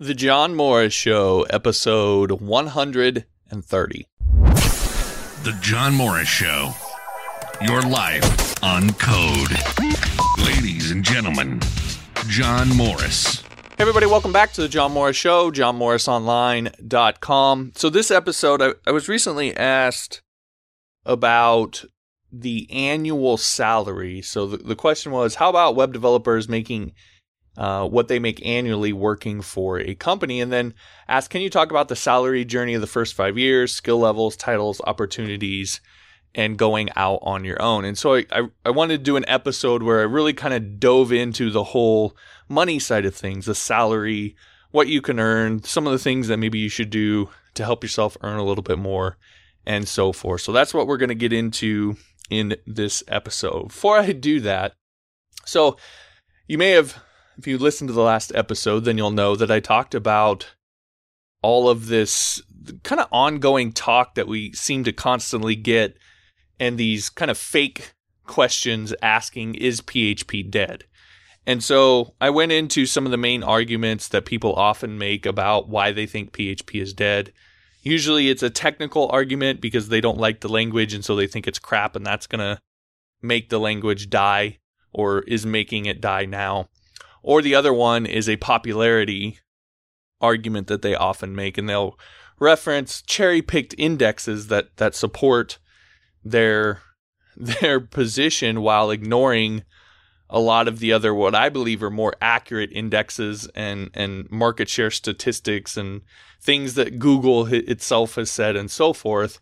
The John Morris Show, episode 130. The John Morris Show. Your life on code. Ladies and gentlemen, John Morris. Hey everybody, welcome back to the John Morris Show, johnmorrisonline.com. So, this episode, I, I was recently asked about the annual salary. So, the, the question was how about web developers making uh, what they make annually working for a company? And then ask, can you talk about the salary journey of the first five years, skill levels, titles, opportunities, and going out on your own? And so, I, I, I wanted to do an episode where I really kind of dove into the whole money side of things, the salary, what you can earn, some of the things that maybe you should do to help yourself earn a little bit more, and so forth. So that's what we're going to get into in this episode. Before I do that, so you may have, if you listened to the last episode, then you'll know that I talked about all of this kind of ongoing talk that we seem to constantly get and these kind of fake questions asking, is PHP dead? And so I went into some of the main arguments that people often make about why they think PHP is dead. Usually it's a technical argument because they don't like the language and so they think it's crap and that's going to make the language die or is making it die now. Or the other one is a popularity argument that they often make and they'll reference cherry picked indexes that, that support their their position while ignoring a lot of the other what I believe are more accurate indexes and and market share statistics and things that Google itself has said and so forth.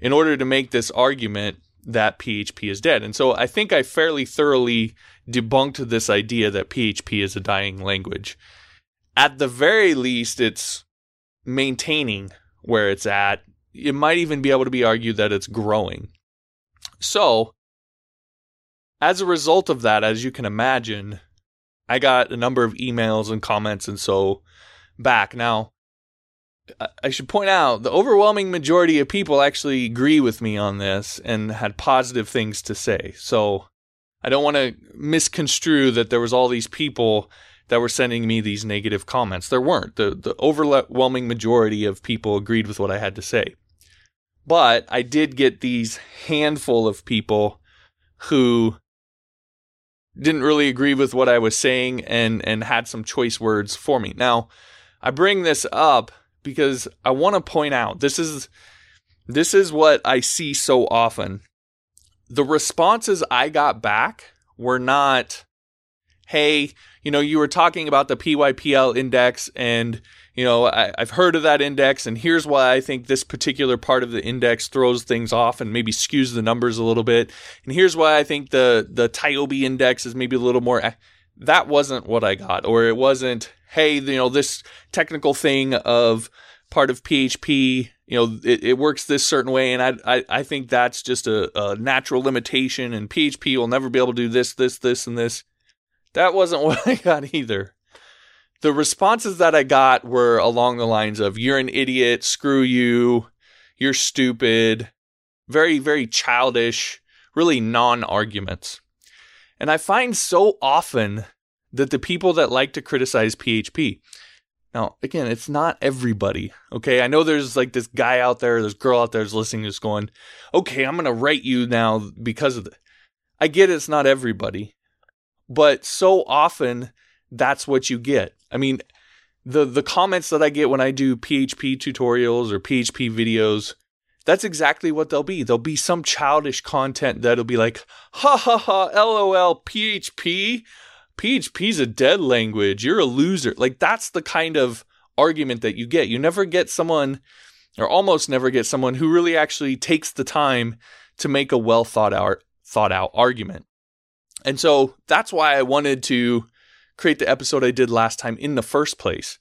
In order to make this argument that PHP is dead. And so I think I fairly thoroughly debunked this idea that PHP is a dying language. At the very least it's maintaining where it's at. It might even be able to be argued that it's growing. So, as a result of that, as you can imagine, I got a number of emails and comments and so back. Now, I should point out the overwhelming majority of people actually agree with me on this and had positive things to say. So I don't want to misconstrue that there was all these people that were sending me these negative comments. There weren't. The the overwhelming majority of people agreed with what I had to say. But I did get these handful of people who didn't really agree with what I was saying and and had some choice words for me. Now, I bring this up because I want to point out this is this is what I see so often. The responses I got back were not hey, you know, you were talking about the PYPL index and you know, I, have heard of that index, and here's why I think this particular part of the index throws things off and maybe skews the numbers a little bit. And here's why I think the the TIOBE index is maybe a little more. That wasn't what I got, or it wasn't. Hey, you know, this technical thing of part of PHP, you know, it, it works this certain way, and I, I I think that's just a, a natural limitation, and PHP will never be able to do this, this, this, and this. That wasn't what I got either the responses that I got were along the lines of "You're an idiot," "Screw you," "You're stupid," very very childish, really non-arguments. And I find so often that the people that like to criticize PHP now, again, it's not everybody. Okay. I know there's like this guy out there, this girl out there is listening, just going, okay, I'm going to write you now because of it. I get it's not everybody, but so often that's what you get. I mean, the the comments that I get when I do PHP tutorials or PHP videos, that's exactly what they'll be. There'll be some childish content that'll be like, ha ha ha, lol, PHP. PHP's a dead language. You're a loser. Like that's the kind of argument that you get. You never get someone or almost never get someone who really actually takes the time to make a well thought out thought out argument. And so that's why I wanted to create the episode I did last time in the first place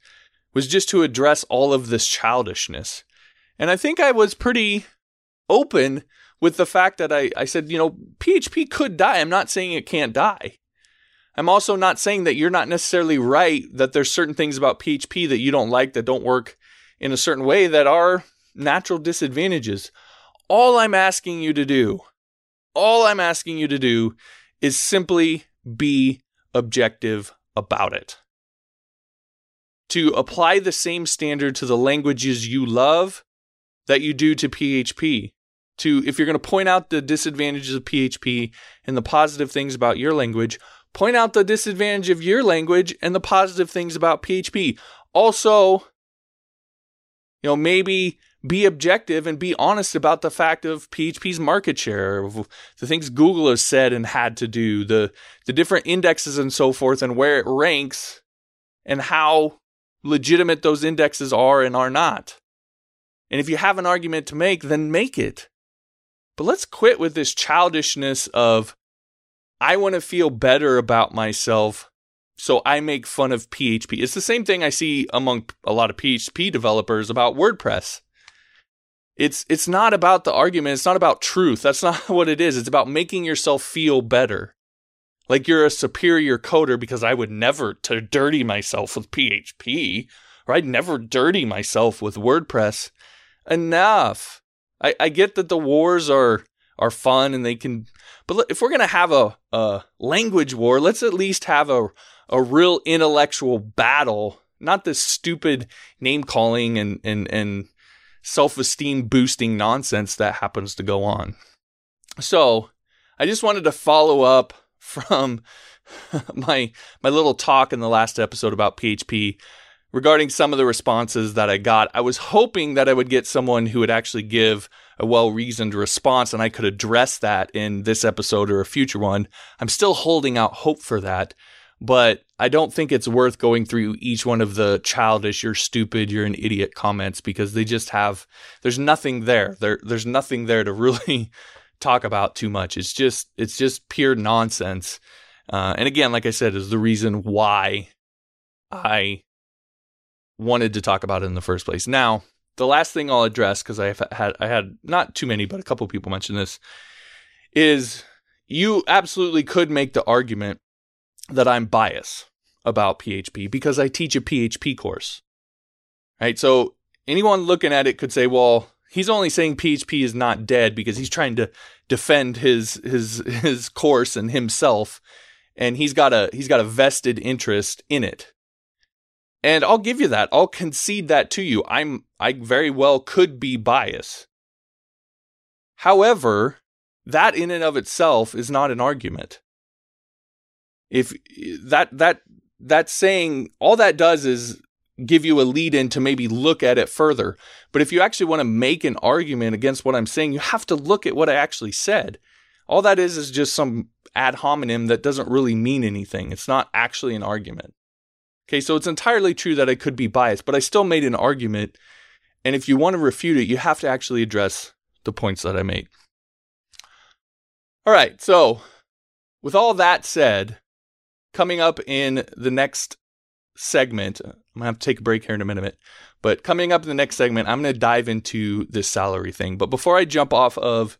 was just to address all of this childishness. And I think I was pretty open with the fact that I, I said, you know, PHP could die. I'm not saying it can't die. I'm also not saying that you're not necessarily right, that there's certain things about PHP that you don't like that don't work in a certain way that are natural disadvantages. All I'm asking you to do, all I'm asking you to do is simply be objective about it. to apply the same standard to the languages you love that you do to PHP. To if you're going to point out the disadvantages of PHP and the positive things about your language, point out the disadvantage of your language and the positive things about PHP. Also, you know, maybe be objective and be honest about the fact of PHP's market share, the things Google has said and had to do, the the different indexes and so forth, and where it ranks, and how legitimate those indexes are and are not. And if you have an argument to make, then make it. But let's quit with this childishness of I want to feel better about myself, so I make fun of PHP. It's the same thing I see among a lot of PHP developers about WordPress it's it's not about the argument it's not about truth that's not what it is it's about making yourself feel better like you're a superior coder because i would never to dirty myself with php or i'd never dirty myself with wordpress enough i, I get that the wars are are fun and they can but if we're to have a, a language war let's at least have a a real intellectual battle not this stupid name calling and and and self esteem boosting nonsense that happens to go on. So I just wanted to follow up from my my little talk in the last episode about PHP regarding some of the responses that I got. I was hoping that I would get someone who would actually give a well reasoned response and I could address that in this episode or a future one. I'm still holding out hope for that but I don't think it's worth going through each one of the childish, you're stupid, you're an idiot comments because they just have, there's nothing there. There, there's nothing there to really talk about too much. It's just, it's just pure nonsense. Uh, and again, like I said, is the reason why I wanted to talk about it in the first place. Now, the last thing I'll address because I had I had not too many, but a couple people mentioned this is you absolutely could make the argument that I'm biased about PHP because I teach a PHP course. Right? So anyone looking at it could say, well, he's only saying PHP is not dead because he's trying to defend his his his course and himself and he's got a he's got a vested interest in it. And I'll give you that. I'll concede that to you. I'm I very well could be biased. However, that in and of itself is not an argument if that that that saying all that does is give you a lead in to maybe look at it further. But if you actually want to make an argument against what I'm saying, you have to look at what I actually said. All that is is just some ad hominem that doesn't really mean anything. It's not actually an argument. Okay, so it's entirely true that I could be biased, but I still made an argument. And if you want to refute it, you have to actually address the points that I made. All right, so with all that said, coming up in the next segment, I'm gonna have to take a break here in a minute. But coming up in the next segment, I'm gonna dive into this salary thing. But before I jump off of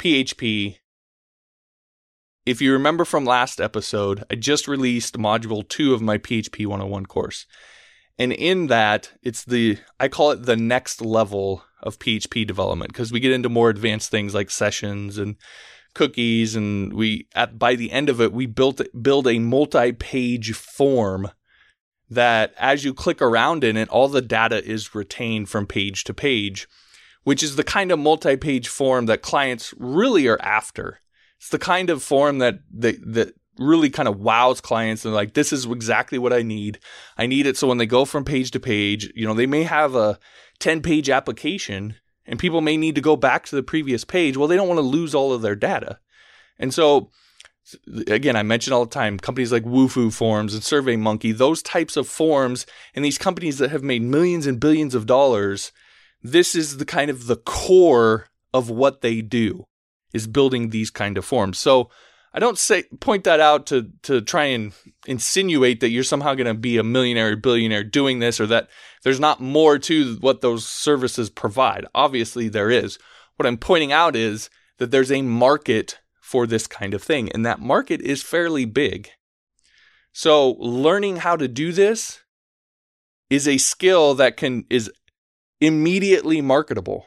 PHP, if you remember from last episode, I just released module two of my PHP 101 course. And in that, it's the, I call it the next level of PHP development because we get into more advanced things like sessions and cookies and we at by the end of it we built build a multi-page form that as you click around in it all the data is retained from page to page which is the kind of multi-page form that clients really are after it's the kind of form that that, that really kind of wows clients and like this is exactly what I need. I need it so when they go from page to page, you know, they may have a 10 page application and people may need to go back to the previous page. Well, they don't want to lose all of their data. And so, again, I mention all the time companies like Wufoo Forms and SurveyMonkey, those types of forms, and these companies that have made millions and billions of dollars, this is the kind of the core of what they do is building these kind of forms. So I don't say point that out to to try and insinuate that you're somehow going to be a millionaire or billionaire doing this or that there's not more to what those services provide. Obviously there is. What I'm pointing out is that there's a market for this kind of thing and that market is fairly big. So learning how to do this is a skill that can is immediately marketable,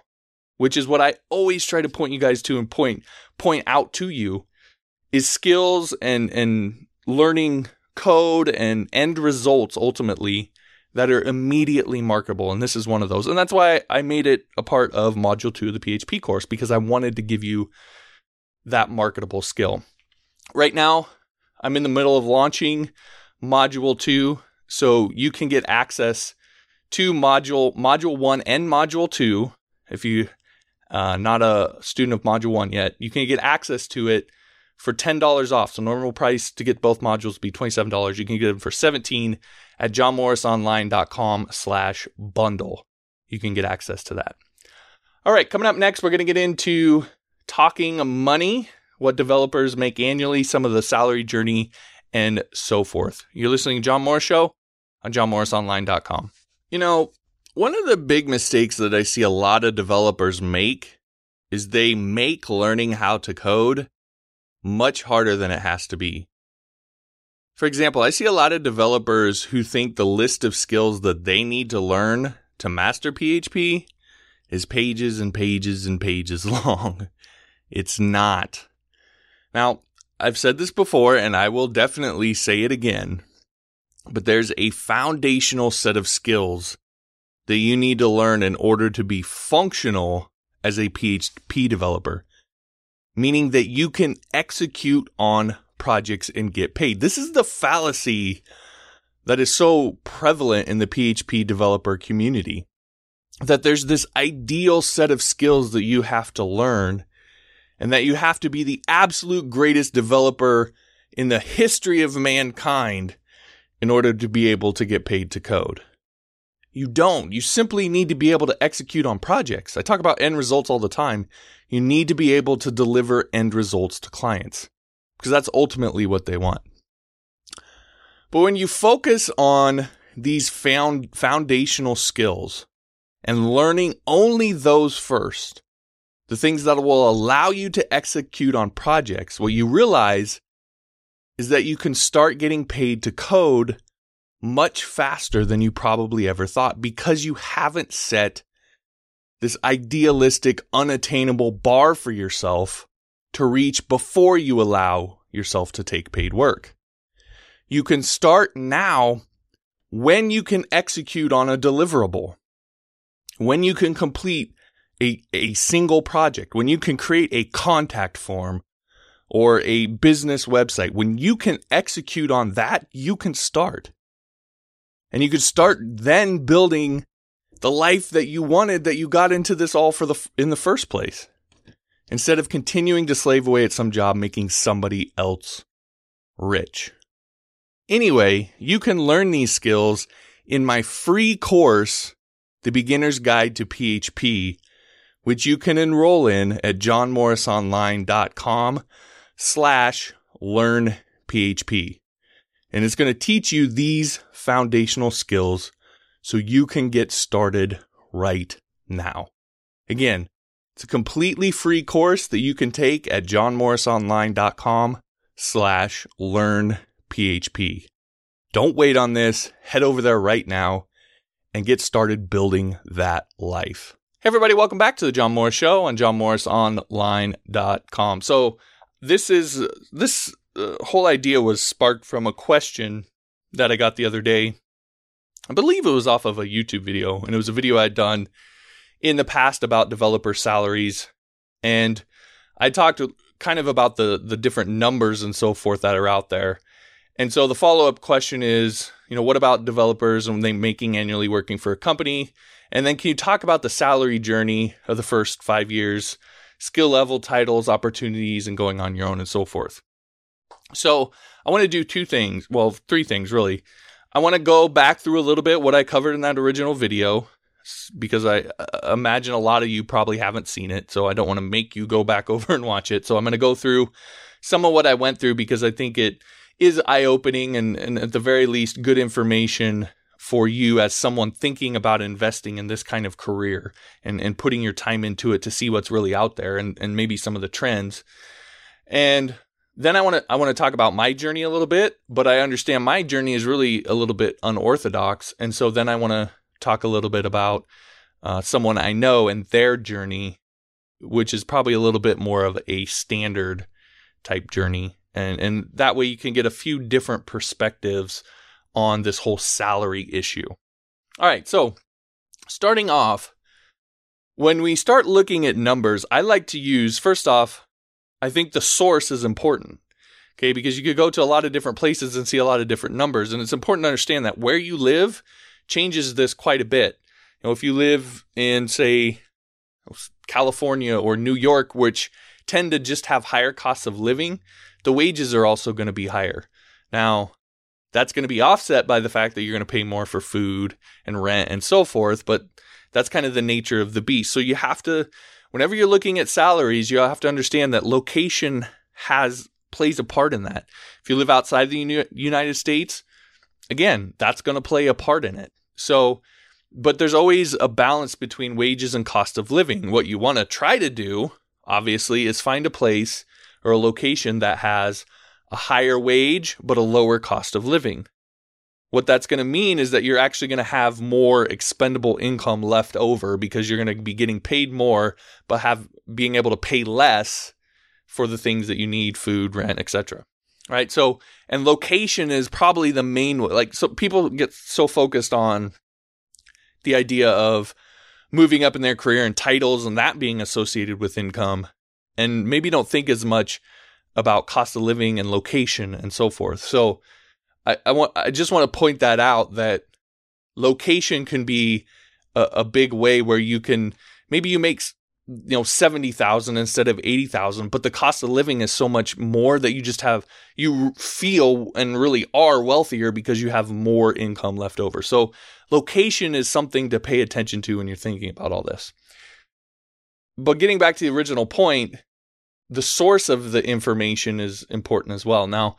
which is what I always try to point you guys to and point point out to you is skills and and learning code and end results ultimately that are immediately marketable. And this is one of those. And that's why I made it a part of Module 2 of the PHP course because I wanted to give you that marketable skill. Right now, I'm in the middle of launching Module 2. So you can get access to module module 1 and module 2 if you uh, not a student of module 1 yet. You can get access to it for $10 off. So normal price to get both modules be $27 you can get them for 17 at johnmorrisonline.com slash bundle. You can get access to that. All right coming up next we're going to get into talking money what developers make annually some of the salary journey and so forth. You're listening to john morris show on johnmorrisonline.com you know, one of the big mistakes that I see a lot of developers make is they make learning how to code much harder than it has to be. For example, I see a lot of developers who think the list of skills that they need to learn to master PHP is pages and pages and pages long. It's not. Now, I've said this before and I will definitely say it again but there's a foundational set of skills that you need to learn in order to be functional as a PHP developer, meaning that you can execute on projects and get paid. This is the fallacy that is so prevalent in the PHP developer community that there's this ideal set of skills that you have to learn and that you have to be the absolute greatest developer in the history of mankind in order to be able to get paid to code. You don't. You simply need to be able to execute on projects. I talk about end results all the time. You need to be able to deliver end results to clients because that's ultimately what they want. But when you focus on these found foundational skills and learning only those first, the things that will allow you to execute on projects, what you realize is that you can start getting paid to code much faster than you probably ever thought because you haven't set this idealistic, unattainable bar for yourself to reach before you allow yourself to take paid work. You can start now when you can execute on a deliverable, when you can complete a, a single project, when you can create a contact form or a business website, when you can execute on that, you can start. And you could start then building the life that you wanted that you got into this all for the in the first place. Instead of continuing to slave away at some job making somebody else rich. Anyway, you can learn these skills in my free course, The Beginner's Guide to PHP, which you can enroll in at johnmorrisonline.com slash learn PHP. And it's going to teach you these foundational skills so you can get started right now. Again, it's a completely free course that you can take at johnmorrisonline.com slash learn PHP. Don't wait on this. Head over there right now and get started building that life. Hey everybody, welcome back to the John Morris Show on johnmorrisonline.com. So this is this uh, whole idea was sparked from a question that I got the other day. I believe it was off of a YouTube video, and it was a video I'd done in the past about developer salaries, and I talked kind of about the the different numbers and so forth that are out there. And so the follow up question is, you know, what about developers and they making annually working for a company? And then can you talk about the salary journey of the first five years? skill level, titles, opportunities, and going on your own and so forth. So I want to do two things. Well, three things really. I want to go back through a little bit what I covered in that original video because I uh, imagine a lot of you probably haven't seen it. So I don't want to make you go back over and watch it. So I'm going to go through some of what I went through because I think it is eye opening and, and at the very least good information for you as someone thinking about investing in this kind of career and, and putting your time into it to see what's really out there and, and maybe some of the trends. And then I want to I want to talk about my journey a little bit, but I understand my journey is really a little bit unorthodox, and so then I want to talk a little bit about uh, someone I know and their journey, which is probably a little bit more of a standard type journey, and and that way you can get a few different perspectives on this whole salary issue. All right, so starting off, when we start looking at numbers, I like to use, first off, I think the source is important. Okay, because you could go to a lot of different places and see a lot of different numbers. And it's important to understand that where you live changes this quite a bit. You know, if you live in, say, California or New York, which tend to just have higher costs of living, the wages are also going to be higher. Now, that's going to be offset by the fact that you're going to pay more for food and rent and so forth, but that's kind of the nature of the beast. So you have to, whenever you're looking at salaries, you have to understand that location has plays a part in that. If you live outside the United States, again, that's going to play a part in it. So, but there's always a balance between wages and cost of living. What you want to try to do, obviously, is find a place or a location that has a higher wage, but a lower cost of living. What that's going to mean is that you're actually going to have more expendable income left over because you're going to be getting paid more, but have being able to pay less for the things that you need, food, rent, etc. Right? So, and location is probably the main like so people get so focused on the idea of moving up in their career and titles and that being associated with income and maybe don't think as much about cost of living and location and so forth. So I, I want I just want to point that out that location can be a, a big way where you can maybe you make you know 70,000 instead of 80,000 but the cost of living is so much more that you just have you feel and really are wealthier because you have more income left over. So location is something to pay attention to when you're thinking about all this. But getting back to the original point, the source of the information is important as well. Now,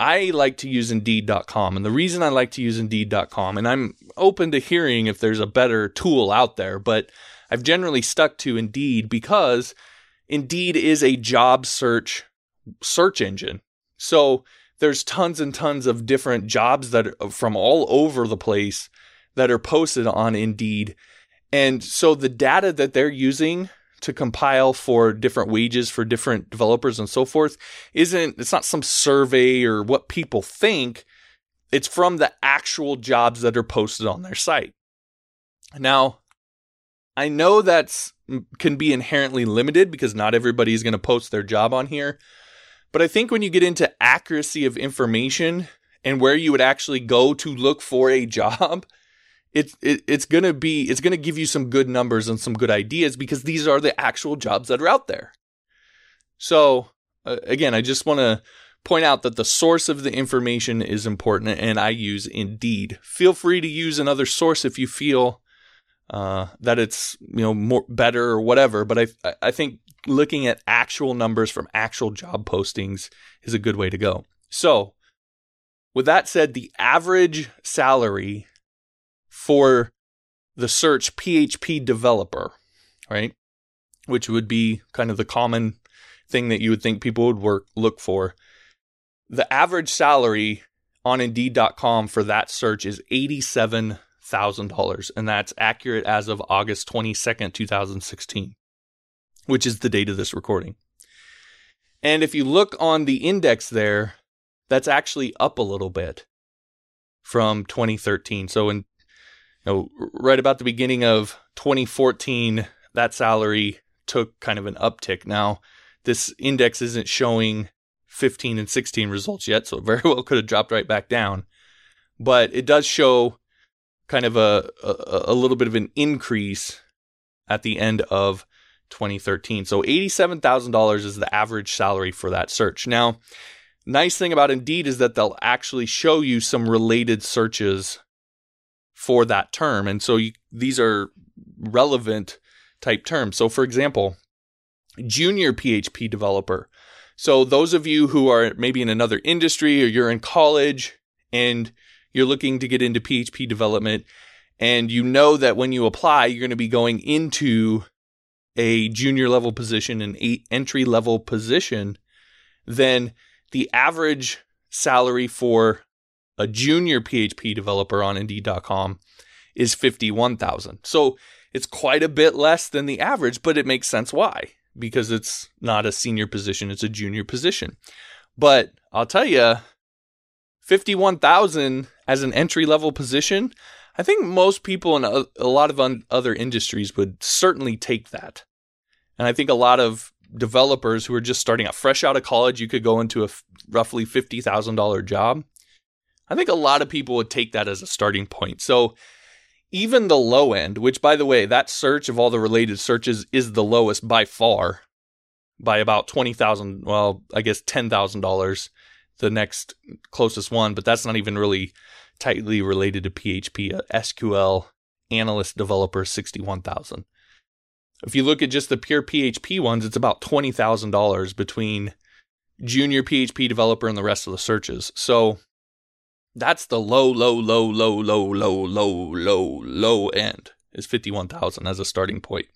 I like to use Indeed.com. And the reason I like to use Indeed.com, and I'm open to hearing if there's a better tool out there, but I've generally stuck to Indeed because Indeed is a job search search engine. So there's tons and tons of different jobs that are from all over the place that are posted on Indeed. And so the data that they're using to compile for different wages for different developers and so forth isn't it's not some survey or what people think. It's from the actual jobs that are posted on their site. Now i know that's mm, can be inherently limited because not everybody is going to post their job on here but i think when you get into accuracy of information and where you would actually go to look for a job it's it, it's gonna be it's gonna give you some good numbers and some good ideas because these are the actual jobs that are out there. So uh, again, I just want to point out that the source of the information is important, and I use Indeed. Feel free to use another source if you feel uh, that it's you know more better or whatever. But I I think looking at actual numbers from actual job postings is a good way to go. So, with that said, the average salary for the search PHP developer, right? Which would be kind of the common thing that you would think people would work look for. The average salary on indeed.com for that search is $87,000 and that's accurate as of August 22nd, 2016, which is the date of this recording. And if you look on the index there, that's actually up a little bit from 2013. So in know, right about the beginning of 2014, that salary took kind of an uptick. Now, this index isn't showing 15 and 16 results yet, so it very well could have dropped right back down. But it does show kind of a, a, a little bit of an increase at the end of 2013. So $87,000 is the average salary for that search. Now, nice thing about Indeed is that they'll actually show you some related searches for that term. And so you, these are relevant type terms. So, for example, junior PHP developer. So, those of you who are maybe in another industry or you're in college and you're looking to get into PHP development, and you know that when you apply, you're going to be going into a junior level position, an entry level position, then the average salary for a junior PHP developer on Indeed.com is 51,000. So it's quite a bit less than the average, but it makes sense why. Because it's not a senior position, it's a junior position. But I'll tell you, 51,000 as an entry level position, I think most people in a, a lot of un, other industries would certainly take that. And I think a lot of developers who are just starting out fresh out of college, you could go into a f- roughly $50,000 job. I think a lot of people would take that as a starting point. So even the low end, which by the way, that search of all the related searches is the lowest by far by about 20,000, well, I guess $10,000 the next closest one, but that's not even really tightly related to PHP. Uh, SQL analyst developer 61,000. If you look at just the pure PHP ones, it's about $20,000 between junior PHP developer and the rest of the searches. So that's the low, low, low, low, low, low, low, low, low end is 51,000 as a starting point.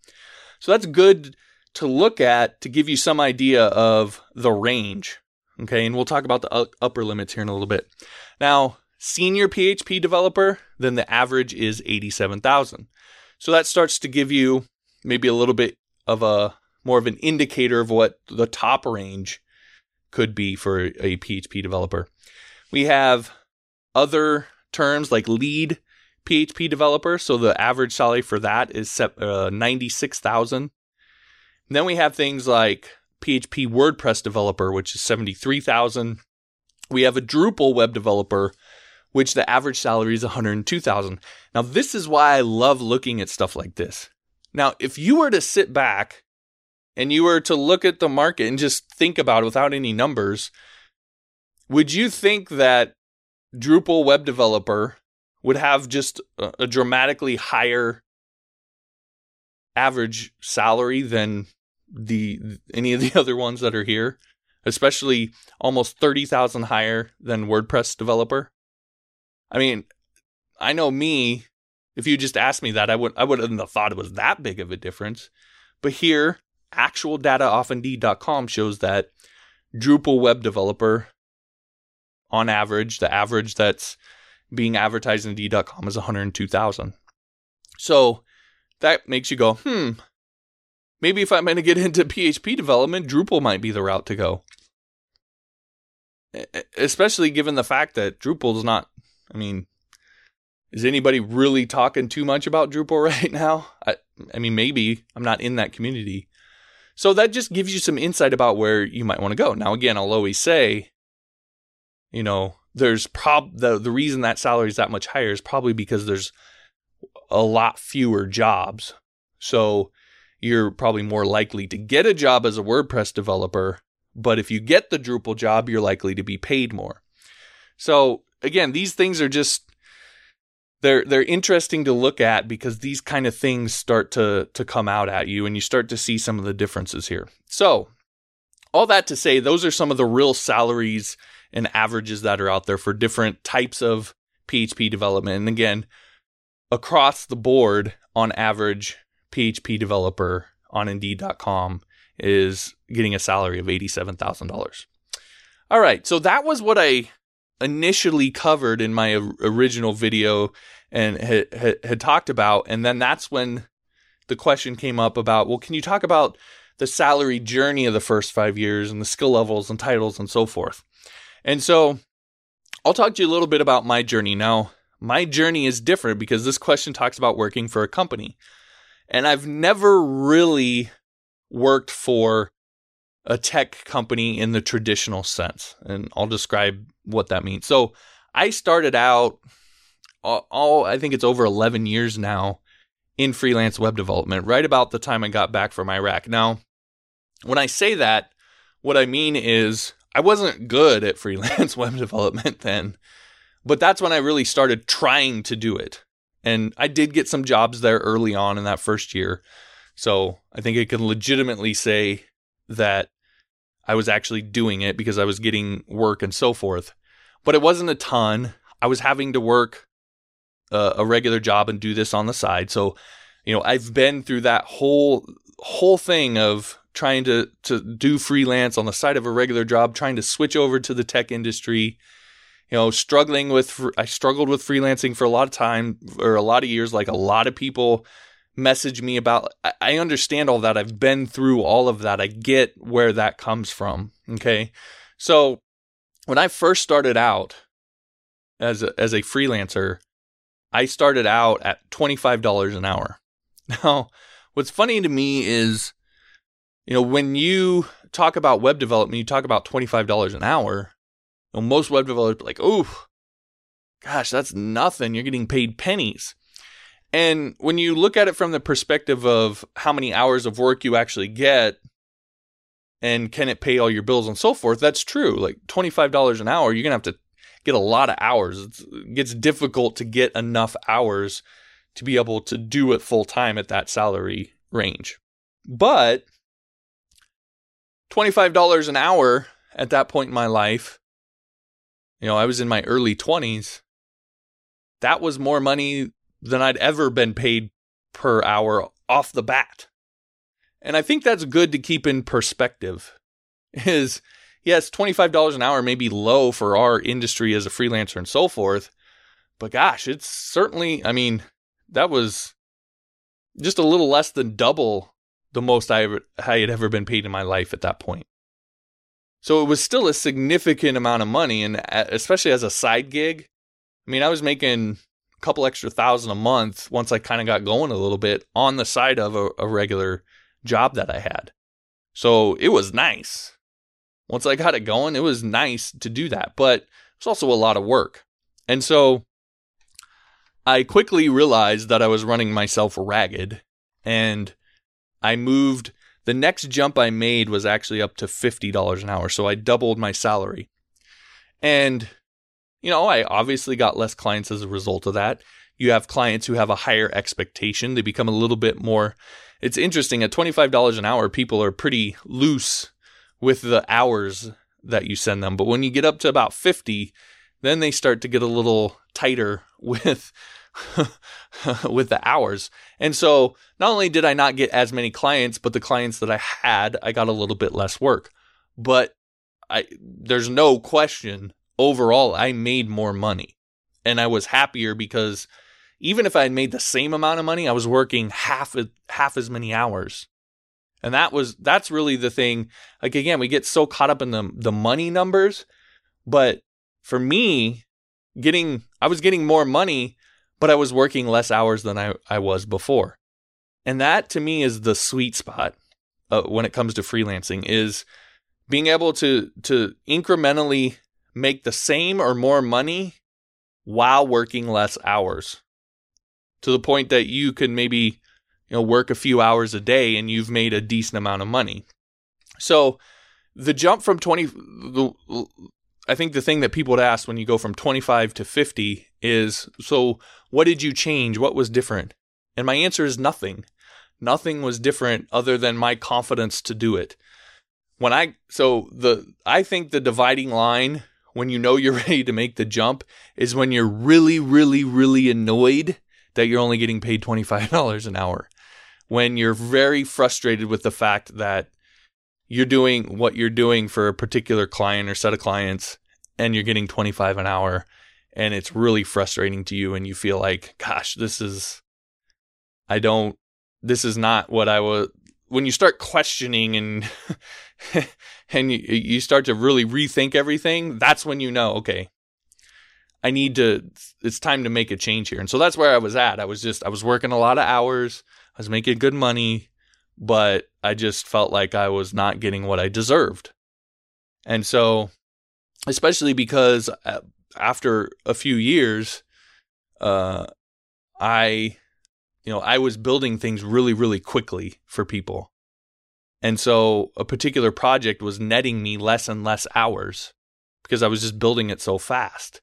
So that's good to look at to give you some idea of the range. Okay. And we'll talk about the upper limits here in a little bit. Now, senior PHP developer, then the average is 87,000. So that starts to give you maybe a little bit of a more of an indicator of what the top range could be for a PHP developer. We have other terms like lead PHP developer. So the average salary for that is uh, 96,000. Then we have things like PHP WordPress developer, which is 73,000. We have a Drupal web developer, which the average salary is 102,000. Now, this is why I love looking at stuff like this. Now, if you were to sit back and you were to look at the market and just think about it without any numbers, would you think that Drupal web developer would have just a, dramatically higher average salary than the any of the other ones that are here, especially almost 30,000 higher than WordPress developer. I mean, I know me, if you just asked me that, I would I wouldn't have thought it was that big of a difference. But here, actual data off indeed.com shows that Drupal web developer on average, the average that's being advertised in Indeed.com is 102,000. So that makes you go, hmm, maybe if I'm going to get into PHP development, Drupal might be the route to go. Especially given the fact that Drupal is not, I mean, is anybody really talking too much about Drupal right now? I, I mean, maybe I'm not in that community. So that just gives you some insight about where you might want to go. Now, again, I'll always say you know, there's prob the the reason that salary is that much higher is probably because there's a lot fewer jobs. So you're probably more likely to get a job as a WordPress developer, but if you get the Drupal job, you're likely to be paid more. So again, these things are just they're they're interesting to look at because these kind of things start to to come out at you and you start to see some of the differences here. So, all that to say those are some of the real salaries and averages that are out there for different types of PHP development. And again, across the board, on average, PHP developer on Indeed.com is getting a salary of $87,000. All right, so that was what I initially covered in my original video and had, had, had, talked about. And then that's when the question came up about, well, can you talk about the salary journey of the first five years and the skill levels and titles and so forth? And so I'll talk to you a little bit about my journey. Now, my journey is different because this question talks about working for a company. And I've never really worked for a tech company in the traditional sense. And I'll describe what that means. So I started out all, I think it's over 11 years now in freelance web development, right about the time I got back from Iraq. Now, when I say that, what I mean is I wasn't good at freelance web development then, but that's when I really started trying to do it. And I did get some jobs there early on in that first year. So I think I can legitimately say that I was actually doing it because I was getting work and so forth. But it wasn't a ton. I was having to work uh, a regular job and do this on the side. So, you know, I've been through that whole whole thing of trying to to do freelance on the side of a regular job, trying to switch over to the tech industry. You know, struggling with I struggled with freelancing for a lot of time or a lot of years. Like a lot of people message me about. I understand all that. I've been through all of that. I get where that comes from. Okay, so when I first started out as a, as a freelancer, I started out at $25 an hour. Now, what's funny to me is, you know, when you talk about web development, you talk about $25 an hour. You know, most web developers like, oh, gosh, that's nothing. You're getting paid pennies. And when you look at it from the perspective of how many hours of work you actually get and can it pay all your bills and so forth, that's true. Like $25 an hour, you're going to have to get a lot of hours. It's, it gets difficult to get enough hours to be able to do it full time at that salary range. But $25 an hour at that point in my life, you know, I was in my early 20s. That was more money than I'd ever been paid per hour off the bat. And I think that's good to keep in perspective. Is yes, $25 an hour may be low for our industry as a freelancer and so forth, but gosh, it's certainly, I mean, that was just a little less than double the most I, I had ever been paid in my life at that point. So it was still a significant amount of money, and especially as a side gig. I mean, I was making a couple extra thousand a month once I kind of got going a little bit on the side of a, a regular job that I had. So it was nice. Once I got it going, it was nice to do that, but it's also a lot of work. And so I quickly realized that I was running myself ragged and I moved. The next jump I made was actually up to $50 an hour. So I doubled my salary. And, you know, I obviously got less clients as a result of that. You have clients who have a higher expectation. They become a little bit more. It's interesting. At $25 an hour, people are pretty loose with the hours that you send them. But when you get up to about 50, then they start to get a little tighter with with the hours. And so not only did I not get as many clients, but the clients that I had, I got a little bit less work. But I there's no question overall I made more money. And I was happier because even if I had made the same amount of money, I was working half half as many hours. And that was that's really the thing. Like again, we get so caught up in the the money numbers, but for me, getting I was getting more money but I was working less hours than I, I was before. And that to me is the sweet spot uh, when it comes to freelancing is being able to to incrementally make the same or more money while working less hours to the point that you can maybe you know work a few hours a day and you've made a decent amount of money. So the jump from 20 the I think the thing that people would ask when you go from 25 to 50 is so what did you change? What was different? And my answer is nothing. Nothing was different other than my confidence to do it. When I so the I think the dividing line when you know you're ready to make the jump is when you're really really really annoyed that you're only getting paid $25 an hour. When you're very frustrated with the fact that you're doing what you're doing for a particular client or set of clients and you're getting 25 an hour and it's really frustrating to you and you feel like gosh this is I don't this is not what I was when you start questioning and and you, you start to really rethink everything that's when you know okay I need to it's time to make a change here. And so that's where I was at. I was just I was working a lot of hours. I was making good money but I just felt like I was not getting what I deserved. And so, especially because uh, after a few years, uh, I, you know, I was building things really, really quickly for people. And so a particular project was netting me less and less hours because I was just building it so fast.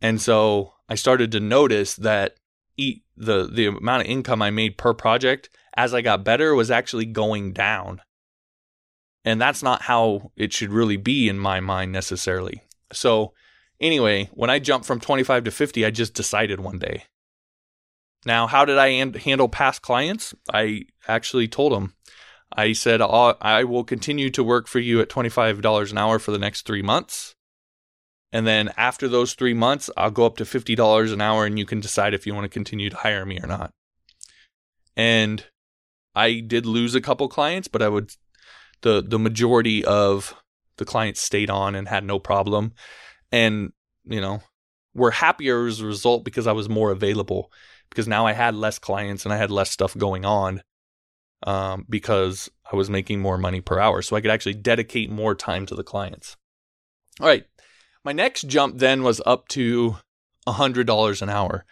And so I started to notice that eat the the amount of income I made per project as I got better was actually going down. And that's not how it should really be in my mind necessarily. So, anyway, when I jumped from 25 to 50, I just decided one day. Now, how did I handle past clients? I actually told them, I said, I will continue to work for you at $25 an hour for the next three months. And then after those three months, I'll go up to $50 an hour and you can decide if you want to continue to hire me or not. And I did lose a couple clients, but I would the the majority of the clients stayed on and had no problem. And, you know, were happier as a result because I was more available because now I had less clients and I had less stuff going on um, because I was making more money per hour. So I could actually dedicate more time to the clients. All right. My next jump then was up to $100 an hour.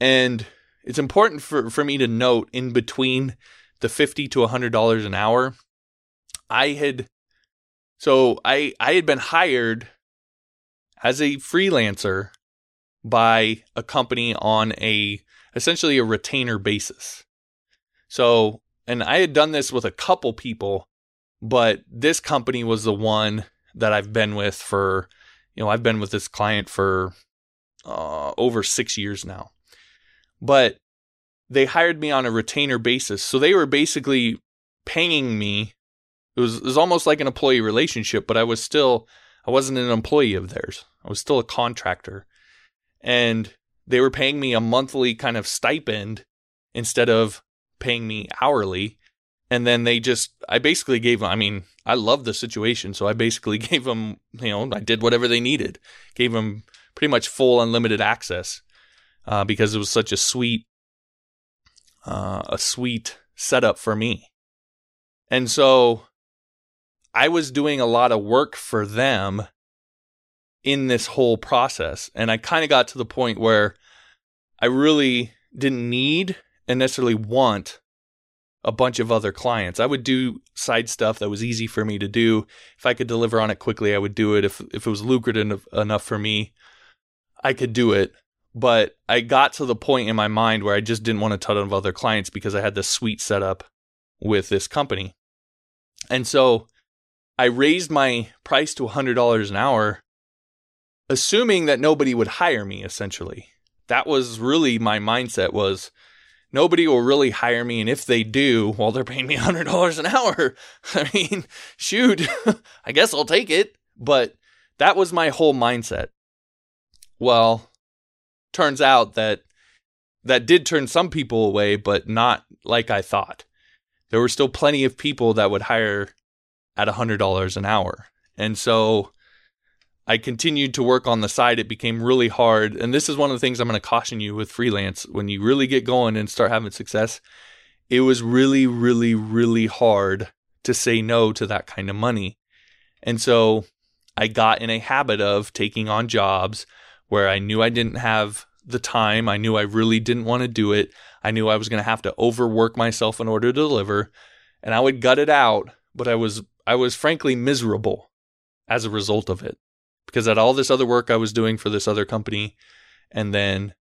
And it's important for, for me to note in between the 50 to $100 an hour, I had so I I had been hired as a freelancer by a company on a essentially a retainer basis. So, and I had done this with a couple people, but this company was the one that I've been with for, you know, I've been with this client for uh, over six years now. But they hired me on a retainer basis. So they were basically paying me. It was, it was almost like an employee relationship, but I was still, I wasn't an employee of theirs. I was still a contractor. And they were paying me a monthly kind of stipend instead of paying me hourly. And then they just, I basically gave them, I mean, I love the situation. So I basically gave them, you know, I did whatever they needed, gave them pretty much full unlimited access uh, because it was such a sweet, uh, a sweet setup for me. And so I was doing a lot of work for them in this whole process. And I kind of got to the point where I really didn't need and necessarily want a bunch of other clients. I would do side stuff that was easy for me to do. If I could deliver on it quickly, I would do it. If if it was lucrative enough for me, I could do it. But I got to the point in my mind where I just didn't want a ton of other clients because I had this sweet setup with this company. And so I raised my price to $100 an hour assuming that nobody would hire me essentially. That was really my mindset was nobody will really hire me and if they do, well they're paying me $100 an hour. I mean, shoot, I guess I'll take it, but that was my whole mindset. Well, turns out that that did turn some people away, but not like I thought. There were still plenty of people that would hire at $100 an hour. And so I continued to work on the side. It became really hard. And this is one of the things I'm going to caution you with freelance. When you really get going and start having success, it was really, really, really hard to say no to that kind of money. And so I got in a habit of taking on jobs where I knew I didn't have the time. I knew I really didn't want to do it. I knew I was going to have to overwork myself in order to deliver. And I would gut it out, but I was I was frankly miserable as a result of it because at all this other work I was doing for this other company. And then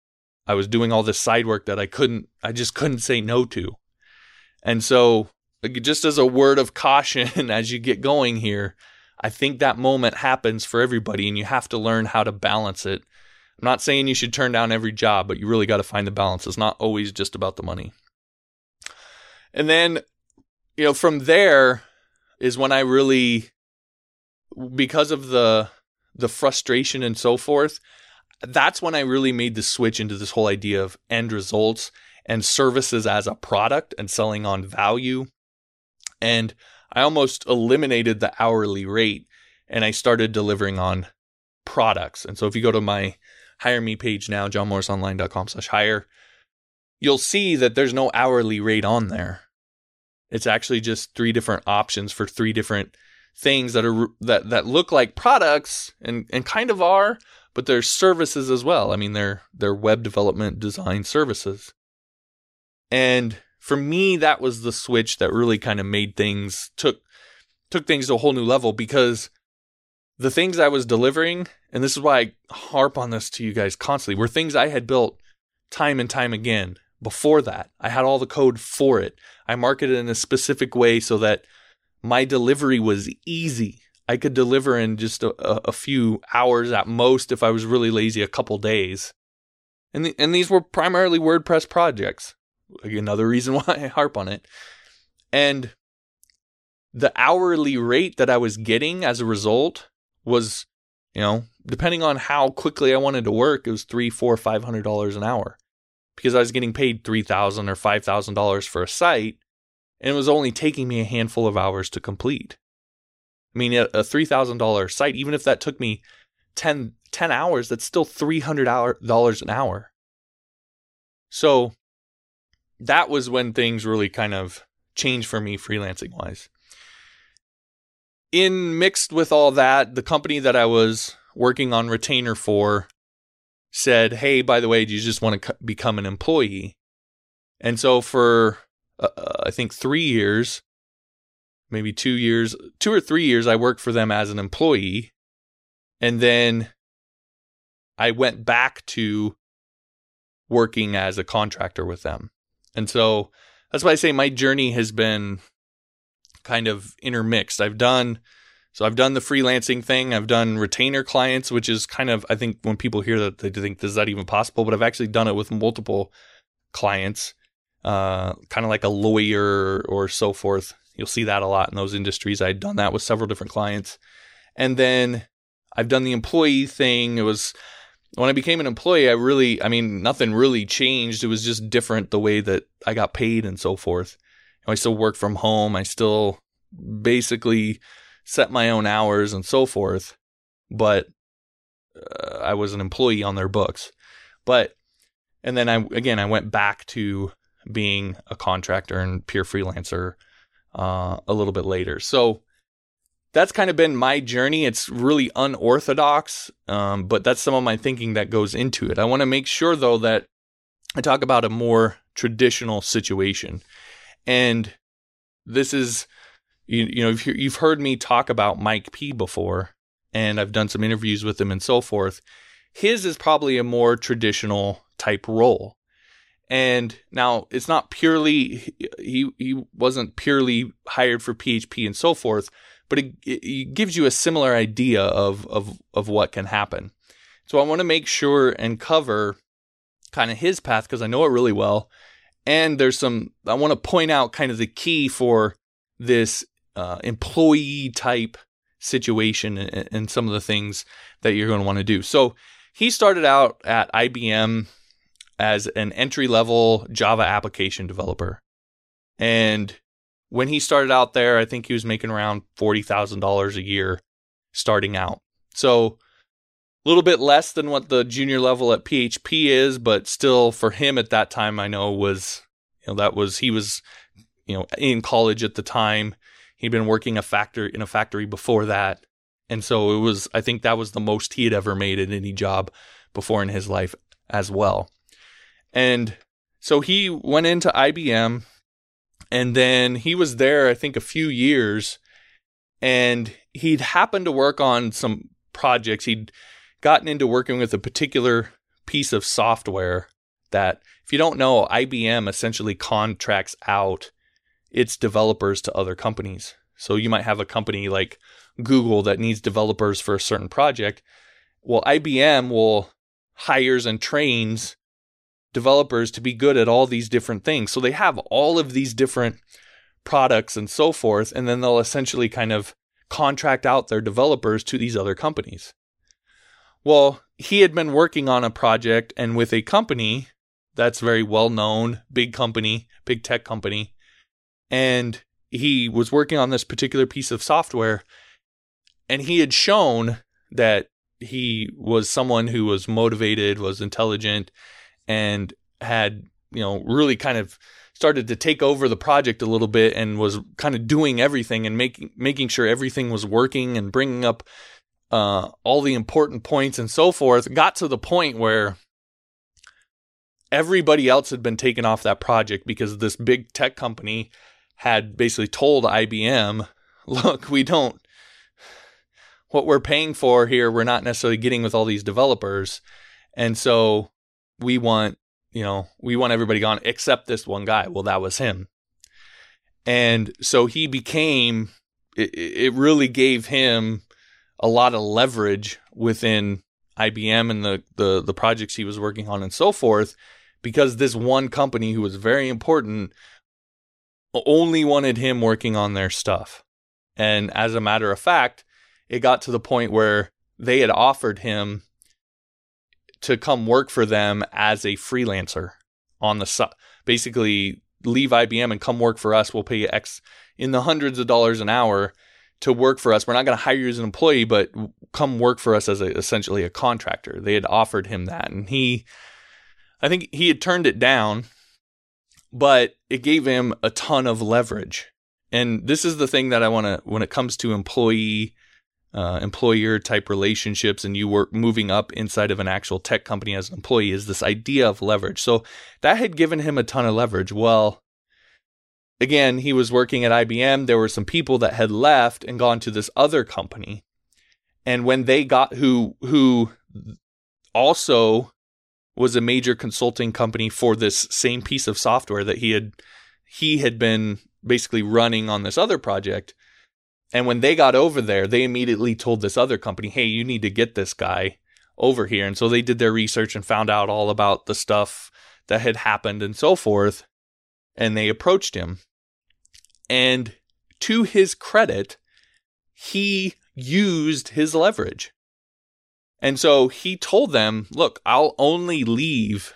I was doing all this side work that I couldn't, I just couldn't say no to. And so, just as a word of caution as you get going here, I think that moment happens for everybody and you have to learn how to balance it. I'm not saying you should turn down every job, but you really got to find the balance. It's not always just about the money. And then, you know, from there is when I really, because of the the frustration and so forth, that's when I really made the switch into this whole idea of end results and services as a product and selling on value. And I almost eliminated the hourly rate and I started delivering on products. And so if you go to my hire me page now, johnmorrisonline.com slash hire, you'll see that there's no hourly rate on there. It's actually just three different options for three different things that are that that look like products and and kind of are, but they're services as well. I mean, they're they're web development design services. And for me, that was the switch that really kind of made things took took things to a whole new level because the things I was delivering, and this is why I harp on this to you guys constantly, were things I had built time and time again before that. I had all the code for it. I marketed in a specific way so that my delivery was easy. I could deliver in just a, a, few hours at most if I was really lazy, a couple days. And the, and these were primarily WordPress projects. Another reason why I harp on it. And the hourly rate that I was getting as a result was, you know, depending on how quickly I wanted to work, it was three, four, five hundred dollars an hour. Because I was getting paid $3,000 or five thousand dollars for a site, and it was only taking me a handful of hours to complete. I mean, a $3,000 site, even if that took me 10, 10 hours, that's still $300 an hour. So that was when things really kind of changed for me freelancing wise. In mixed with all that, the company that I was working on retainer for said, Hey, by the way, do you just want to become an employee? And so for, uh, uh, I think, three years, maybe two years, two or three years, I worked for them as an employee. And then I went back to working as a contractor with them. And so that's why I say my journey has been kind of intermixed. I've done so I've done the freelancing thing. I've done retainer clients, which is kind of I think when people hear that they think is that even possible, but I've actually done it with multiple clients, uh, kind of like a lawyer or so forth. You'll see that a lot in those industries. I'd done that with several different clients, and then I've done the employee thing. It was when I became an employee, I really, I mean, nothing really changed. It was just different the way that I got paid and so forth. I still work from home. I still basically set my own hours and so forth, but uh, I was an employee on their books. But, and then I, again, I went back to being a contractor and pure freelancer uh, a little bit later. So, that's kind of been my journey. It's really unorthodox, um, but that's some of my thinking that goes into it. I want to make sure, though, that I talk about a more traditional situation. And this is, you, you know, you've heard me talk about Mike P before, and I've done some interviews with him and so forth. His is probably a more traditional type role. And now it's not purely, he, he wasn't purely hired for PHP and so forth, but it, it gives you a similar idea of, of, of what can happen. So I want to make sure and cover kind of his path because I know it really well. And there's some, I want to point out kind of the key for this uh, employee type situation and, and some of the things that you're going to want to do. So he started out at IBM as an entry level Java application developer. And when he started out there, I think he was making around $40,000 a year starting out. So a little bit less than what the junior level at PHP is, but still for him at that time, I know was, you know, that was, he was, you know, in college at the time. He'd been working a factory in a factory before that. And so it was, I think that was the most he had ever made in any job before in his life as well. And so he went into IBM and then he was there, I think, a few years. And he'd happened to work on some projects. He'd gotten into working with a particular piece of software that, if you don't know, IBM essentially contracts out its developers to other companies. So you might have a company like Google that needs developers for a certain project. Well, IBM will hires and trains developers to be good at all these different things. So they have all of these different products and so forth, and then they'll essentially kind of contract out their developers to these other companies. Well, he had been working on a project and with a company that's very well known, big company, big tech company, and he was working on this particular piece of software and he had shown that he was someone who was motivated, was intelligent, and had, you know, really kind of started to take over the project a little bit and was kind of doing everything and making making sure everything was working and bringing up uh, all the important points and so forth. Got to the point where everybody else had been taken off that project because this big tech company had basically told IBM, "Look, we don't." What we're paying for here, we're not necessarily getting with all these developers. And so we want, you know, we want everybody gone except this one guy. Well, that was him. And so he became, it, it really gave him a lot of leverage within IBM and the, the, the projects he was working on and so forth, because this one company who was very important only wanted him working on their stuff. And as a matter of fact, it got to the point where they had offered him to come work for them as a freelancer on the side. Basically, leave IBM and come work for us. We'll pay you X in the hundreds of dollars an hour to work for us. We're not going to hire you as an employee, but come work for us as a, essentially a contractor. They had offered him that, and he, I think he had turned it down, but it gave him a ton of leverage. And this is the thing that I want to, when it comes to employee, uh, employer type relationships, and you work moving up inside of an actual tech company as an employee, is this idea of leverage. So that had given him a ton of leverage. Well, again, he was working at IBM. There were some people that had left and gone to this other company. And when they got who who also was a major consulting company for this same piece of software that he had he had been basically running on this other project. And when they got over there, they immediately told this other company, "Hey, you need to get this guy over here." And so they did their research and found out all about the stuff that had happened and so forth and they approached him. And to his credit, he used his leverage. And so he told them, look, I'll only leave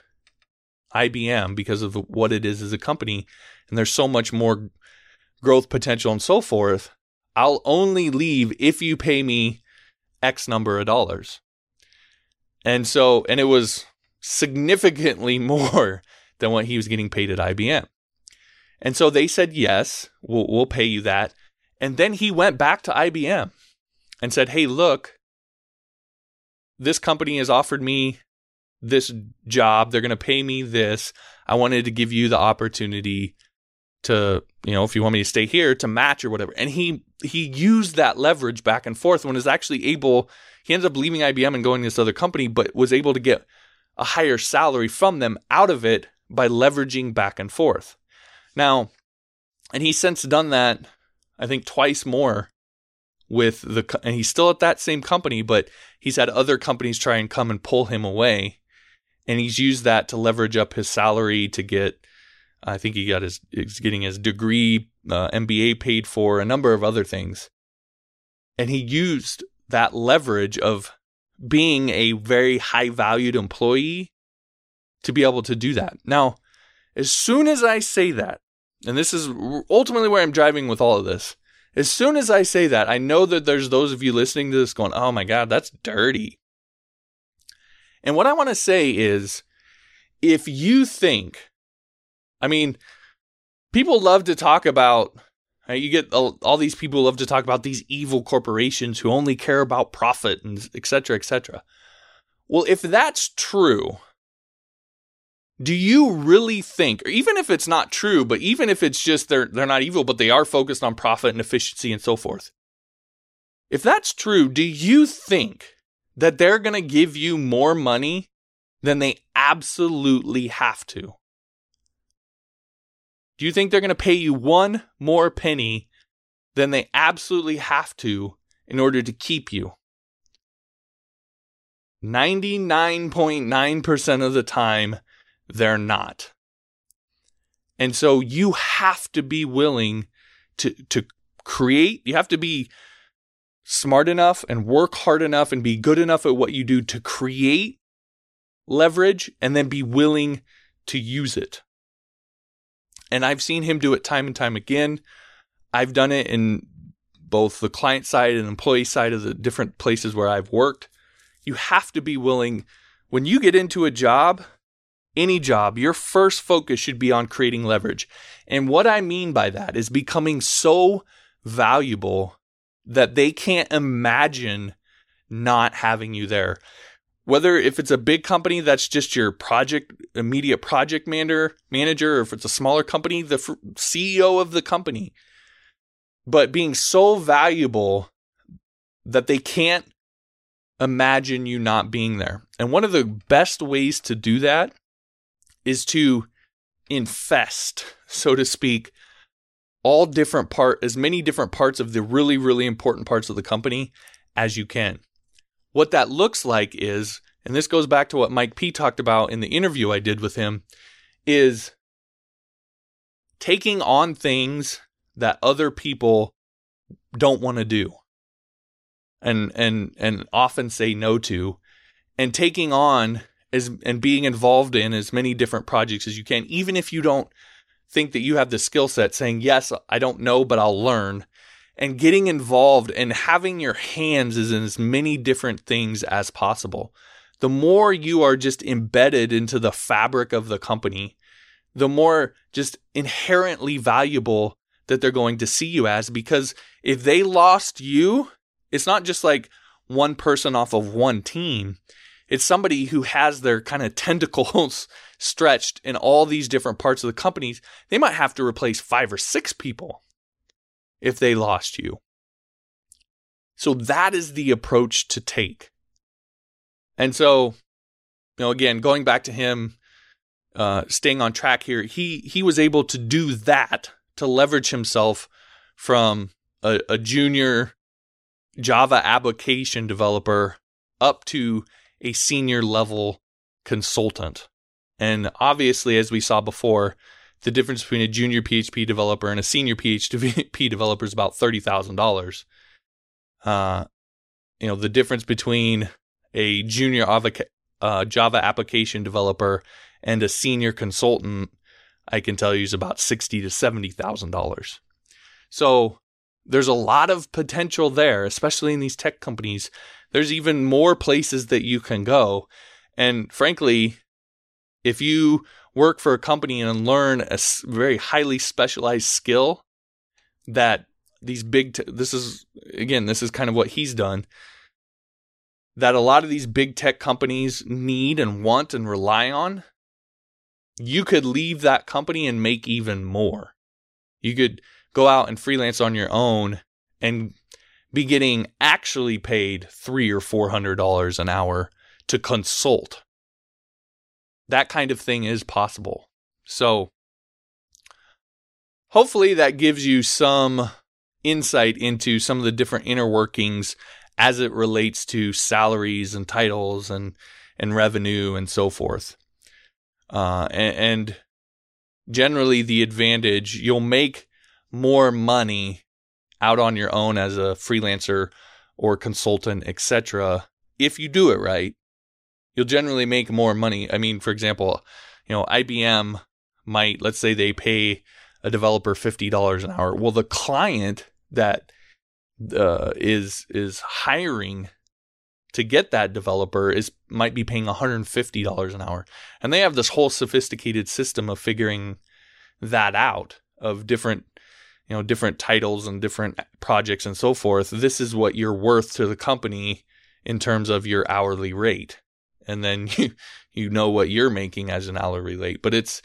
IBM because of what it is as a company. And there's so much more growth potential and so forth. I'll only leave if you pay me X number of dollars. And so, and it was significantly more than what he was getting paid at IBM. And so they said, yes, we'll, we'll pay you that. And then he went back to IBM and said, hey, look, this company has offered me this job. They're going to pay me this. I wanted to give you the opportunity to, you know, if you want me to stay here to match or whatever. And he he used that leverage back and forth when was actually able he ended up leaving IBM and going to this other company, but was able to get a higher salary from them out of it by leveraging back and forth. Now, and he's since done that, I think, twice more with the, and he's still at that same company, but he's had other companies try and come and pull him away. And he's used that to leverage up his salary to get, I think he got his, he's getting his degree, uh, MBA paid for, a number of other things. And he used that leverage of being a very high valued employee to be able to do that. Now, as soon as I say that, and this is ultimately where I'm driving with all of this, as soon as I say that, I know that there's those of you listening to this going, oh my God, that's dirty. And what I want to say is if you think, I mean, people love to talk about, uh, you get all, all these people love to talk about these evil corporations who only care about profit and et cetera, et cetera. Well, if that's true, do you really think, or even if it's not true, but even if it's just they're they're not evil, but they are focused on profit and efficiency and so forth. If that's true, do you think that they're going to give you more money than they absolutely have to? Do you think they're going to pay you one more penny than they absolutely have to in order to keep you? 99.9% of the time, they're not. And so you have to be willing to to create, you have to be smart enough and work hard enough and be good enough at what you do to create leverage and then be willing to use it. And I've seen him do it time and time again. I've done it in both the client side and employee side of the different places where I've worked. You have to be willing when you get into a job any job, your first focus should be on creating leverage. And what I mean by that is becoming so valuable that they can't imagine not having you there. Whether if it's a big company that's just your project immediate project manager manager or if it's a smaller company the CEO of the company but being so valuable that they can't imagine you not being there. And one of the best ways to do that is to infest, so to speak, all different part as many different parts of the really really important parts of the company as you can. What that looks like is and this goes back to what Mike P talked about in the interview I did with him is taking on things that other people don't want to do and and and often say no to and taking on as and being involved in as many different projects as you can, even if you don't think that you have the skill set, saying, Yes, I don't know, but I'll learn. and getting involved and having your hands is in as many different things as possible. The more you are just embedded into the fabric of the company, the more just inherently valuable that they're going to see you as. Because if they lost you, it's not just like one person off of one team. It's somebody who has their kind of tentacles stretched in all these different parts of the companies. They might have to replace five or six people if they lost you. So that is the approach to take. And so, you know, again, going back to him uh, staying on track here, he he was able to do that to leverage himself from a, a junior Java application developer up to a senior level consultant. And obviously, as we saw before, the difference between a junior PHP developer and a senior PHP developer is about thirty thousand dollars. Uh, you know, the difference between a junior uh, Java application developer and a senior consultant, I can tell you, is about sixty to seventy thousand dollars. So there's a lot of potential there, especially in these tech companies. There's even more places that you can go, and frankly, if you work for a company and learn a very highly specialized skill that these big te- this is again this is kind of what he's done that a lot of these big tech companies need and want and rely on you could leave that company and make even more. You could go out and freelance on your own and be getting actually paid three or four hundred dollars an hour to consult that kind of thing is possible. So, hopefully, that gives you some insight into some of the different inner workings as it relates to salaries and titles and and revenue and so forth. Uh, and, and generally, the advantage you'll make more money out on your own as a freelancer or consultant, etc. If you do it right, you'll generally make more money. I mean, for example, you know, IBM might let's say they pay a developer fifty dollars an hour. Well, the client that uh, is is hiring to get that developer is might be paying $150 an hour. And they have this whole sophisticated system of figuring that out of different you know different titles and different projects and so forth. This is what you're worth to the company in terms of your hourly rate and then you you know what you're making as an hourly rate. But it's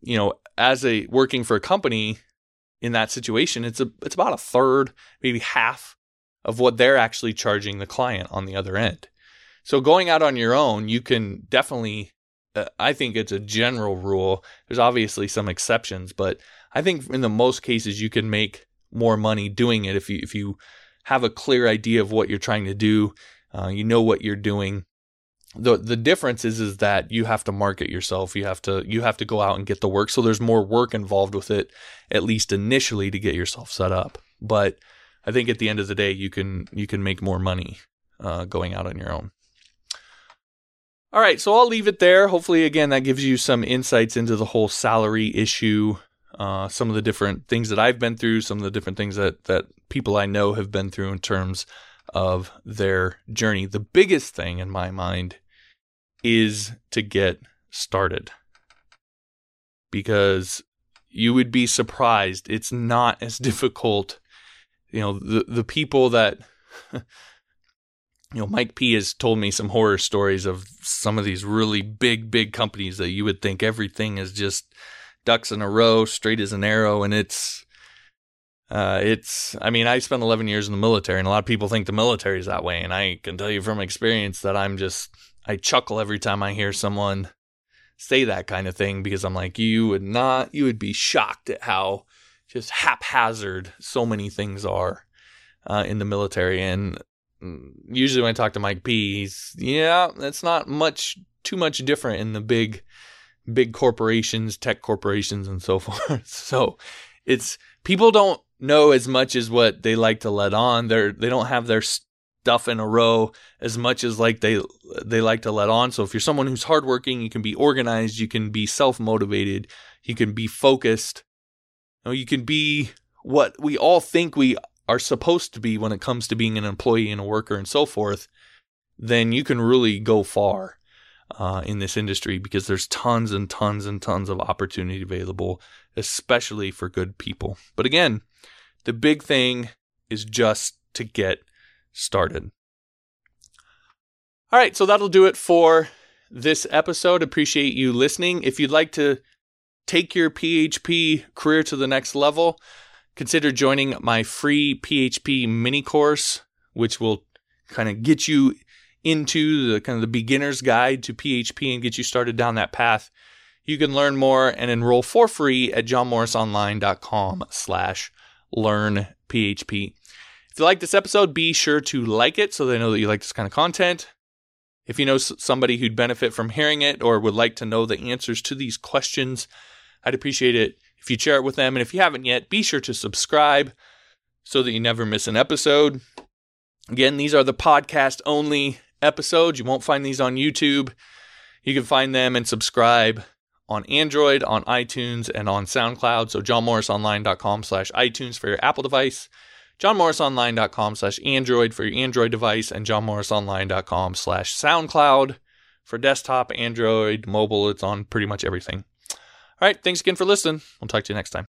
you know as a working for a company in that situation, it's a it's about a third, maybe half of what they're actually charging the client on the other end. So going out on your own, you can definitely. Uh, I think it's a general rule. There's obviously some exceptions, but I think in the most cases you can make more money doing it if you if you have a clear idea of what you're trying to do. Uh, you know what you're doing, the the difference is is that you have to market yourself. You have to you have to go out and get the work. So there's more work involved with it at least initially to get yourself set up. But i think at the end of the day you can you can make more money uh, going out on your own. All right. So i'll leave it there. Hopefully again that gives you some insights into the whole salary issue uh, some of the different things that i've been through some of the different things that that people i know have been through in terms of their journey. The biggest thing in my mind is to get started because you would be surprised. It's not as difficult. You know, the, the people that, you know, Mike P has told me some horror stories of some of these really big, big companies that you would think everything is just ducks in a row, straight as an arrow. And it's, uh, it's, I mean, I spent 11 years in the military, and a lot of people think the military is that way. And I can tell you from experience that I'm just, I chuckle every time I hear someone say that kind of thing because I'm like, you would not, you would be shocked at how just haphazard so many things are uh, in the military. And mm, usually when I talk to Mike P, he's, yeah, that's not much, too much different in the big, big corporations, tech corporations, and so forth. so it's, people don't know as much as what they like to let on. They're they don't have their stuff in a row as much as like they they like to let on. So if you're someone who's hardworking, you can be organized, you can be self motivated, you can be focused, you, know, you can be what we all think we are supposed to be when it comes to being an employee and a worker and so forth, then you can really go far uh, in this industry because there's tons and tons and tons of opportunity available, especially for good people. But again, the big thing is just to get started. All right, so that'll do it for this episode. Appreciate you listening. If you'd like to take your PHP career to the next level, consider joining my free PHP mini course, which will kind of get you into the kind of the beginner's guide to PHP and get you started down that path. You can learn more and enroll for free at johnmorrisonline.com slash learn PHP. If you like this episode, be sure to like it so they know that you like this kind of content. If you know somebody who'd benefit from hearing it or would like to know the answers to these questions, I'd appreciate it if you share it with them. And if you haven't yet, be sure to subscribe so that you never miss an episode. Again, these are the podcast only episodes. You won't find these on YouTube. You can find them and subscribe on Android, on iTunes, and on SoundCloud. So johnmorrisonline.com slash iTunes for your Apple device, johnmorrisonline.com slash Android for your Android device, and johnmorrisonline.com slash SoundCloud for desktop, Android, mobile. It's on pretty much everything. All right, thanks again for listening. We'll talk to you next time.